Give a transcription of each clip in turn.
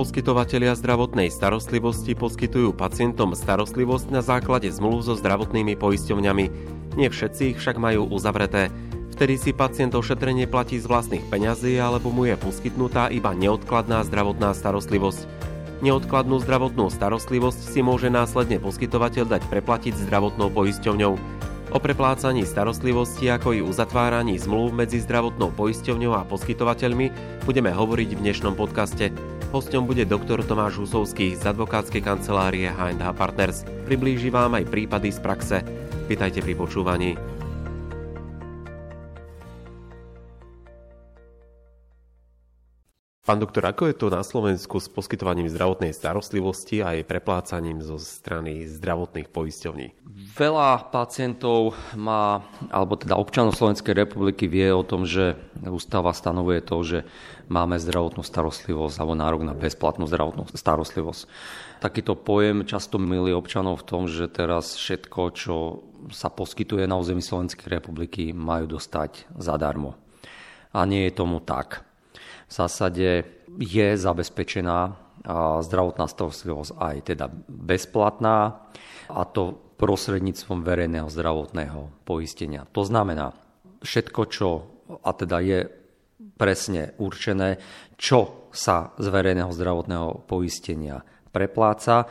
Poskytovatelia zdravotnej starostlivosti poskytujú pacientom starostlivosť na základe zmluv so zdravotnými poisťovňami. Nie všetci ich však majú uzavreté. Vtedy si pacient ošetrenie platí z vlastných peňazí alebo mu je poskytnutá iba neodkladná zdravotná starostlivosť. Neodkladnú zdravotnú starostlivosť si môže následne poskytovateľ dať preplatiť zdravotnou poisťovňou. O preplácaní starostlivosti ako i uzatváraní zmluv medzi zdravotnou poisťovňou a poskytovateľmi budeme hovoriť v dnešnom podcaste. Hosťom bude doktor Tomáš Husovský z advokátskej kancelárie H&H Partners. Priblíži vám aj prípady z praxe. Vítajte pri počúvaní. Pán doktor, ako je to na Slovensku s poskytovaním zdravotnej starostlivosti a jej preplácaním zo strany zdravotných poisťovní? Veľa pacientov má, alebo teda občanov Slovenskej republiky vie o tom, že ústava stanovuje to, že máme zdravotnú starostlivosť alebo nárok na bezplatnú zdravotnú starostlivosť. Takýto pojem často milí občanov v tom, že teraz všetko, čo sa poskytuje na území Slovenskej republiky, majú dostať zadarmo. A nie je tomu tak. V zásade je zabezpečená zdravotná starostlivosť aj teda bezplatná a to prostredníctvom verejného zdravotného poistenia. To znamená, všetko, čo a teda je presne určené, čo sa z verejného zdravotného poistenia prepláca.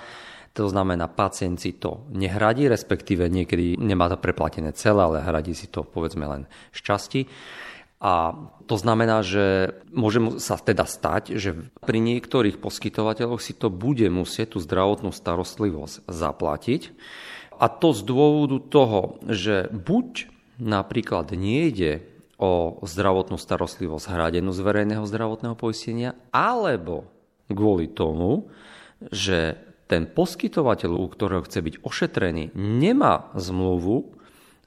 To znamená, pacient si to nehradí, respektíve niekedy nemá to preplatené celé, ale hradí si to povedzme len z časti. A to znamená, že môže sa teda stať, že pri niektorých poskytovateľoch si to bude musieť tú zdravotnú starostlivosť zaplatiť. A to z dôvodu toho, že buď napríklad nejde o zdravotnú starostlivosť hradenú z verejného zdravotného poistenia, alebo kvôli tomu, že ten poskytovateľ, u ktorého chce byť ošetrený, nemá zmluvu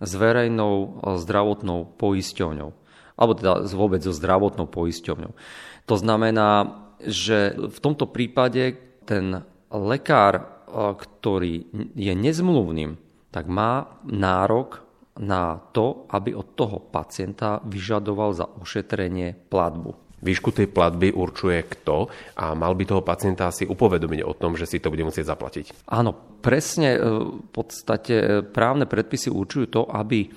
s verejnou zdravotnou poisťovňou alebo teda vôbec so zdravotnou poisťovňou. To znamená, že v tomto prípade ten lekár, ktorý je nezmluvným, tak má nárok na to, aby od toho pacienta vyžadoval za ošetrenie platbu. Výšku tej platby určuje kto a mal by toho pacienta asi upovedomiť o tom, že si to bude musieť zaplatiť. Áno, presne e, v podstate e, právne predpisy určujú to, aby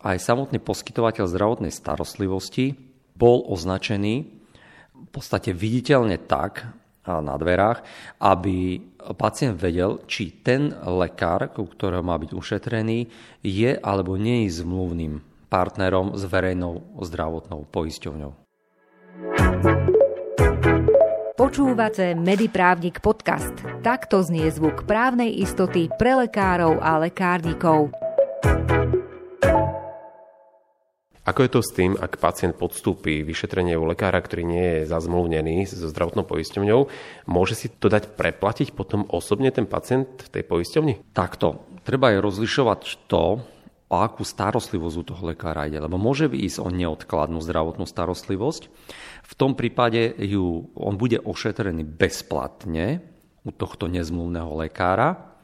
aj samotný poskytovateľ zdravotnej starostlivosti bol označený v podstate viditeľne tak na dverách, aby pacient vedel, či ten lekár, u ktorého má byť ušetrený, je alebo nie je zmluvným partnerom s verejnou zdravotnou poisťovňou. Počúvate Mediprávnik podcast. Takto znie zvuk právnej istoty pre lekárov a lekárnikov. Ako je to s tým, ak pacient podstúpi vyšetrenie u lekára, ktorý nie je zazmluvnený so zdravotnou poisťovňou, môže si to dať preplatiť potom osobne ten pacient v tej poisťovni? Takto. Treba aj rozlišovať to, o akú starostlivosť u toho lekára ide, lebo môže ísť o neodkladnú zdravotnú starostlivosť. V tom prípade ju, on bude ošetrený bezplatne u tohto nezmluvného lekára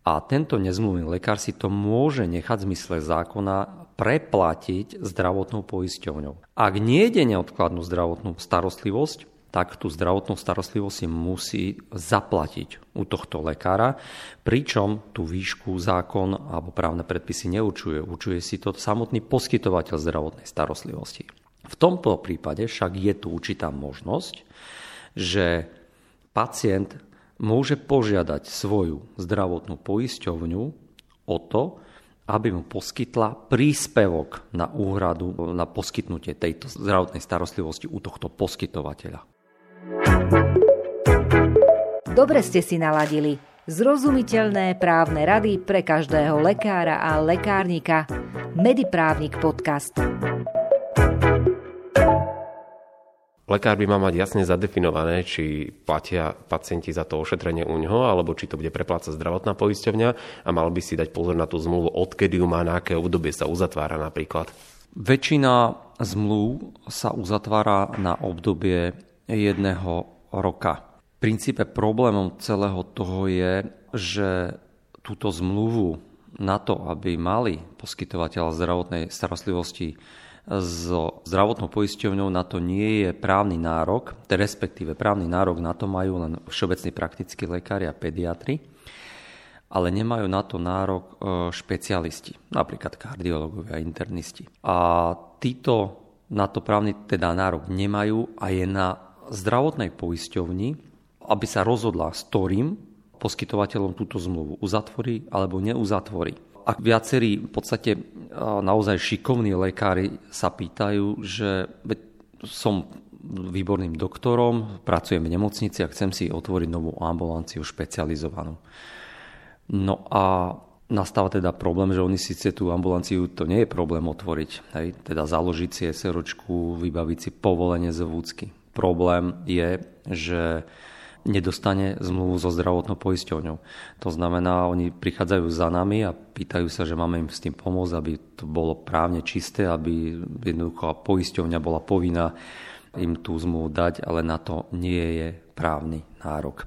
a tento nezmluvný lekár si to môže nechať v zmysle zákona preplatiť zdravotnou poisťovňou. Ak nejde neodkladnú zdravotnú starostlivosť, tak tú zdravotnú starostlivosť si musí zaplatiť u tohto lekára, pričom tú výšku zákon alebo právne predpisy neurčuje. Určuje si to samotný poskytovateľ zdravotnej starostlivosti. V tomto prípade však je tu určitá možnosť, že pacient môže požiadať svoju zdravotnú poisťovňu o to, aby mu poskytla príspevok na úhradu, na poskytnutie tejto zdravotnej starostlivosti u tohto poskytovateľa. Dobre ste si naladili. Zrozumiteľné právne rady pre každého lekára a lekárnika. Mediprávnik podcast. Lekár by mal mať jasne zadefinované, či platia pacienti za to ošetrenie u ňoho, alebo či to bude preplácať zdravotná poisťovňa a mal by si dať pozor na tú zmluvu, odkedy ju má, na aké obdobie sa uzatvára napríklad. Väčšina zmluv sa uzatvára na obdobie jedného roka. V princípe problémom celého toho je, že túto zmluvu na to, aby mali poskytovateľ zdravotnej starostlivosti so zdravotnou poisťovňou na to nie je právny nárok, respektíve právny nárok na to majú len všeobecní praktickí lekári a pediatri, ale nemajú na to nárok e, špecialisti, napríklad kardiológovia, internisti. A títo na to právny teda nárok nemajú a je na zdravotnej poisťovni, aby sa rozhodla, s ktorým poskytovateľom túto zmluvu uzatvorí alebo neuzatvorí. A viacerí v podstate naozaj šikovní lekári sa pýtajú, že som výborným doktorom, pracujem v nemocnici a chcem si otvoriť novú ambulanciu špecializovanú. No a nastáva teda problém, že oni síce tú ambulanciu, to nie je problém otvoriť, hej, teda založiť si SROčku, vybaviť si povolenie z vúcky. Problém je, že nedostane zmluvu so zdravotnou poisťovňou. To znamená, oni prichádzajú za nami a pýtajú sa, že máme im s tým pomôcť, aby to bolo právne čisté, aby jednoducho poisťovňa bola povinná im tú zmluvu dať, ale na to nie je právny nárok.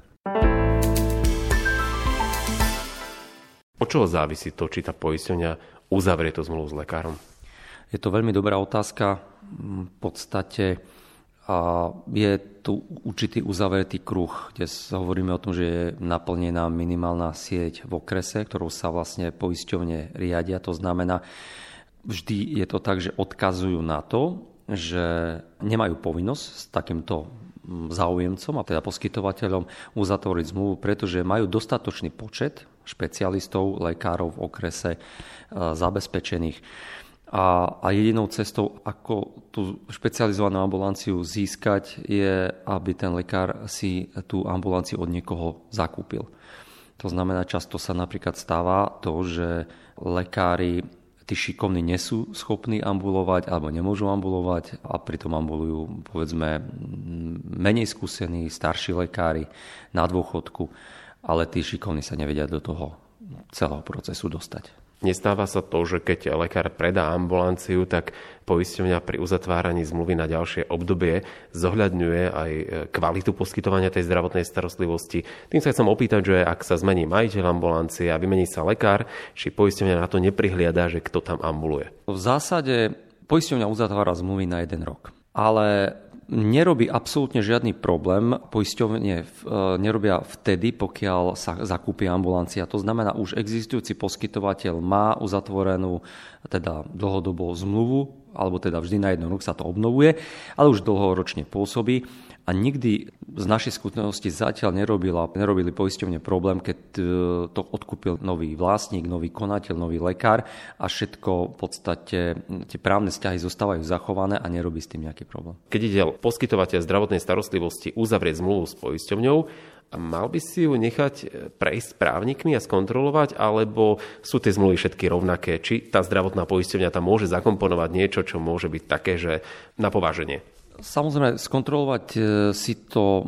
O čo závisí to, či tá poisťovňa uzavrie tú zmluvu s lekárom? Je to veľmi dobrá otázka. V podstate a je tu určitý uzavretý kruh, kde hovoríme o tom, že je naplnená minimálna sieť v okrese, ktorou sa vlastne poisťovne riadia. To znamená, vždy je to tak, že odkazujú na to, že nemajú povinnosť s takýmto záujemcom a teda poskytovateľom uzatvoriť zmluvu, pretože majú dostatočný počet špecialistov, lekárov v okrese e, zabezpečených. A, a jedinou cestou, ako tú špecializovanú ambulanciu získať, je, aby ten lekár si tú ambulanciu od niekoho zakúpil. To znamená, často sa napríklad stáva to, že lekári tí šikovní nie sú schopní ambulovať alebo nemôžu ambulovať a pritom ambulujú povedzme menej skúsení starší lekári na dôchodku, ale tí šikovní sa nevedia do toho celého procesu dostať. Nestáva sa to, že keď lekár predá ambulanciu, tak poisťovňa pri uzatváraní zmluvy na ďalšie obdobie zohľadňuje aj e, kvalitu poskytovania tej zdravotnej starostlivosti. Tým sa chcem opýtať, že ak sa zmení majiteľ ambulancie a vymení sa lekár, či poisťovňa na to neprihliada, že kto tam ambuluje. V zásade poisťovňa uzatvára zmluvy na jeden rok. Ale nerobí absolútne žiadny problém. Poisťovne e, nerobia vtedy, pokiaľ sa zakúpi ambulancia. To znamená, už existujúci poskytovateľ má uzatvorenú teda dlhodobú zmluvu, alebo teda vždy na jeden rok sa to obnovuje, ale už dlhoročne pôsobí a nikdy z našej skutnosti zatiaľ nerobila, nerobili poisťovne problém, keď e, to odkúpil nový vlastník, nový konateľ, nový lekár a všetko v podstate tie právne vzťahy zostávajú zachované a nerobí s tým nejaký problém. Keď ide poskytovateľ zdravotnej starostlivosti uzavrieť zmluvu s poisťovňou, mal by si ju nechať e, prejsť právnikmi a skontrolovať, alebo sú tie zmluvy všetky rovnaké? Či tá zdravotná poisťovňa tam môže zakomponovať niečo, čo môže byť také, že na pováženie? Samozrejme, skontrolovať e, si to,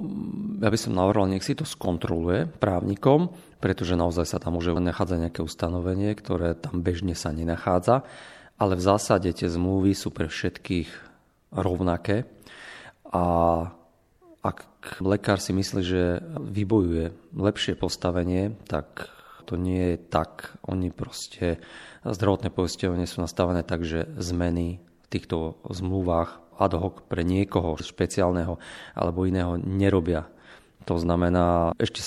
ja by som navrhol, nech si to skontroluje právnikom, pretože naozaj sa tam môže nachádzať nejaké ustanovenie, ktoré tam bežne sa nenachádza, ale v zásade tie zmluvy sú pre všetkých rovnaké a ak lekár si myslí, že vybojuje lepšie postavenie, tak to nie je tak. Oni proste, zdravotné poisťovne sú nastavené tak, že zmeny v týchto zmluvách ad hoc pre niekoho špeciálneho alebo iného nerobia. To znamená, ešte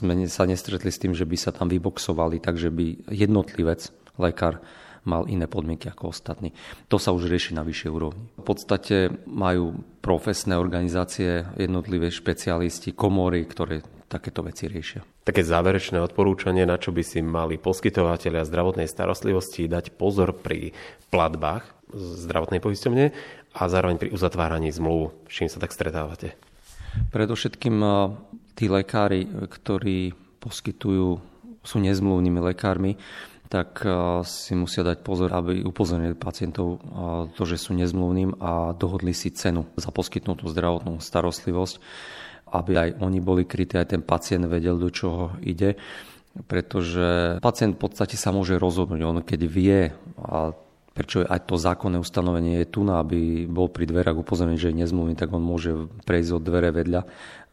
sme sa nestretli s tým, že by sa tam vyboxovali, takže by jednotlivec, lekár, mal iné podmienky ako ostatní. To sa už rieši na vyššej úrovni. V podstate majú profesné organizácie, jednotlivé špecialisti, komory, ktoré takéto veci riešia. Také záverečné odporúčanie, na čo by si mali poskytovateľia zdravotnej starostlivosti dať pozor pri platbách zdravotnej poisťovne a zároveň pri uzatváraní zmluv. S čím sa tak stretávate? Predovšetkým eh, tí lekári, ktorí poskytujú, sú nezmluvnými lekármi, tak eh, si musia dať pozor, aby upozornili pacientov eh, to, že sú nezmluvným a dohodli si cenu za poskytnutú zdravotnú starostlivosť, aby aj oni boli krytí, aj ten pacient vedel, do čoho ide pretože pacient v podstate sa môže rozhodnúť. On keď vie, a prečo aj to zákonné ustanovenie je tu, aby bol pri dverách upozornený, že je nezmluvný, tak on môže prejsť od dvere vedľa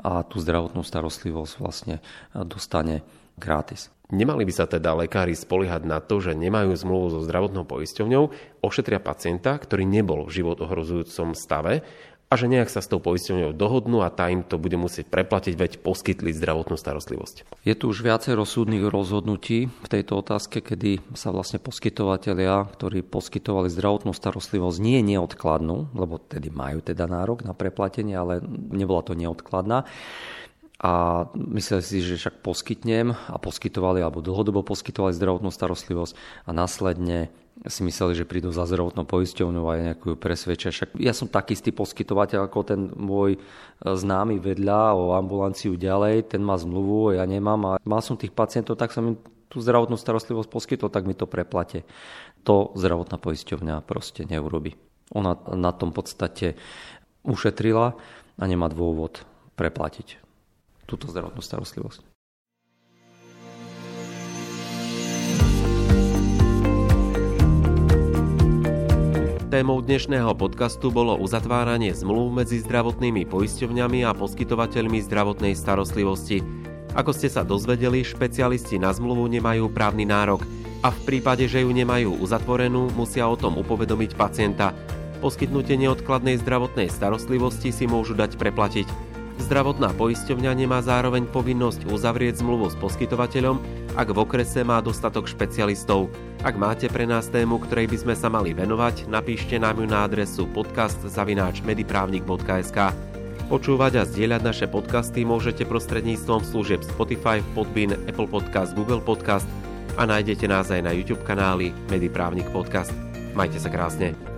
a tú zdravotnú starostlivosť vlastne dostane gratis. Nemali by sa teda lekári spoliehať na to, že nemajú zmluvu so zdravotnou poisťovňou, ošetria pacienta, ktorý nebol v život ohrozujúcom stave a že nejak sa s tou poisťovňou dohodnú a tá im to bude musieť preplatiť, veď poskytli zdravotnú starostlivosť. Je tu už viacero súdnych rozhodnutí v tejto otázke, kedy sa vlastne poskytovateľia, ktorí poskytovali zdravotnú starostlivosť, nie neodkladnú, lebo tedy majú teda nárok na preplatenie, ale nebola to neodkladná a mysleli si, že však poskytnem a poskytovali alebo dlhodobo poskytovali zdravotnú starostlivosť a následne si mysleli, že prídu za zdravotnou poisťovňou a nejakú presvedčia. Však ja som taký istý poskytovateľ ako ten môj e, známy vedľa o ambulanciu ďalej, ten má zmluvu, ja nemám a mal som tých pacientov, tak som im tú zdravotnú starostlivosť poskytol, tak mi to preplate. To zdravotná poisťovňa proste neurobi. Ona na tom podstate ušetrila a nemá dôvod preplatiť túto zdravotnú starostlivosť. Témou dnešného podcastu bolo uzatváranie zmluv medzi zdravotnými poisťovňami a poskytovateľmi zdravotnej starostlivosti. Ako ste sa dozvedeli, špecialisti na zmluvu nemajú právny nárok a v prípade, že ju nemajú uzatvorenú, musia o tom upovedomiť pacienta. Poskytnutie neodkladnej zdravotnej starostlivosti si môžu dať preplatiť. Zdravotná poisťovňa nemá zároveň povinnosť uzavrieť zmluvu s poskytovateľom, ak v okrese má dostatok špecialistov. Ak máte pre nás tému, ktorej by sme sa mali venovať, napíšte nám ju na adresu podcast.mediprávnik.sk Počúvať a zdieľať naše podcasty môžete prostredníctvom služieb Spotify, Podbean, Apple Podcast, Google Podcast a nájdete nás aj na YouTube kanáli Mediprávnik Podcast. Majte sa krásne.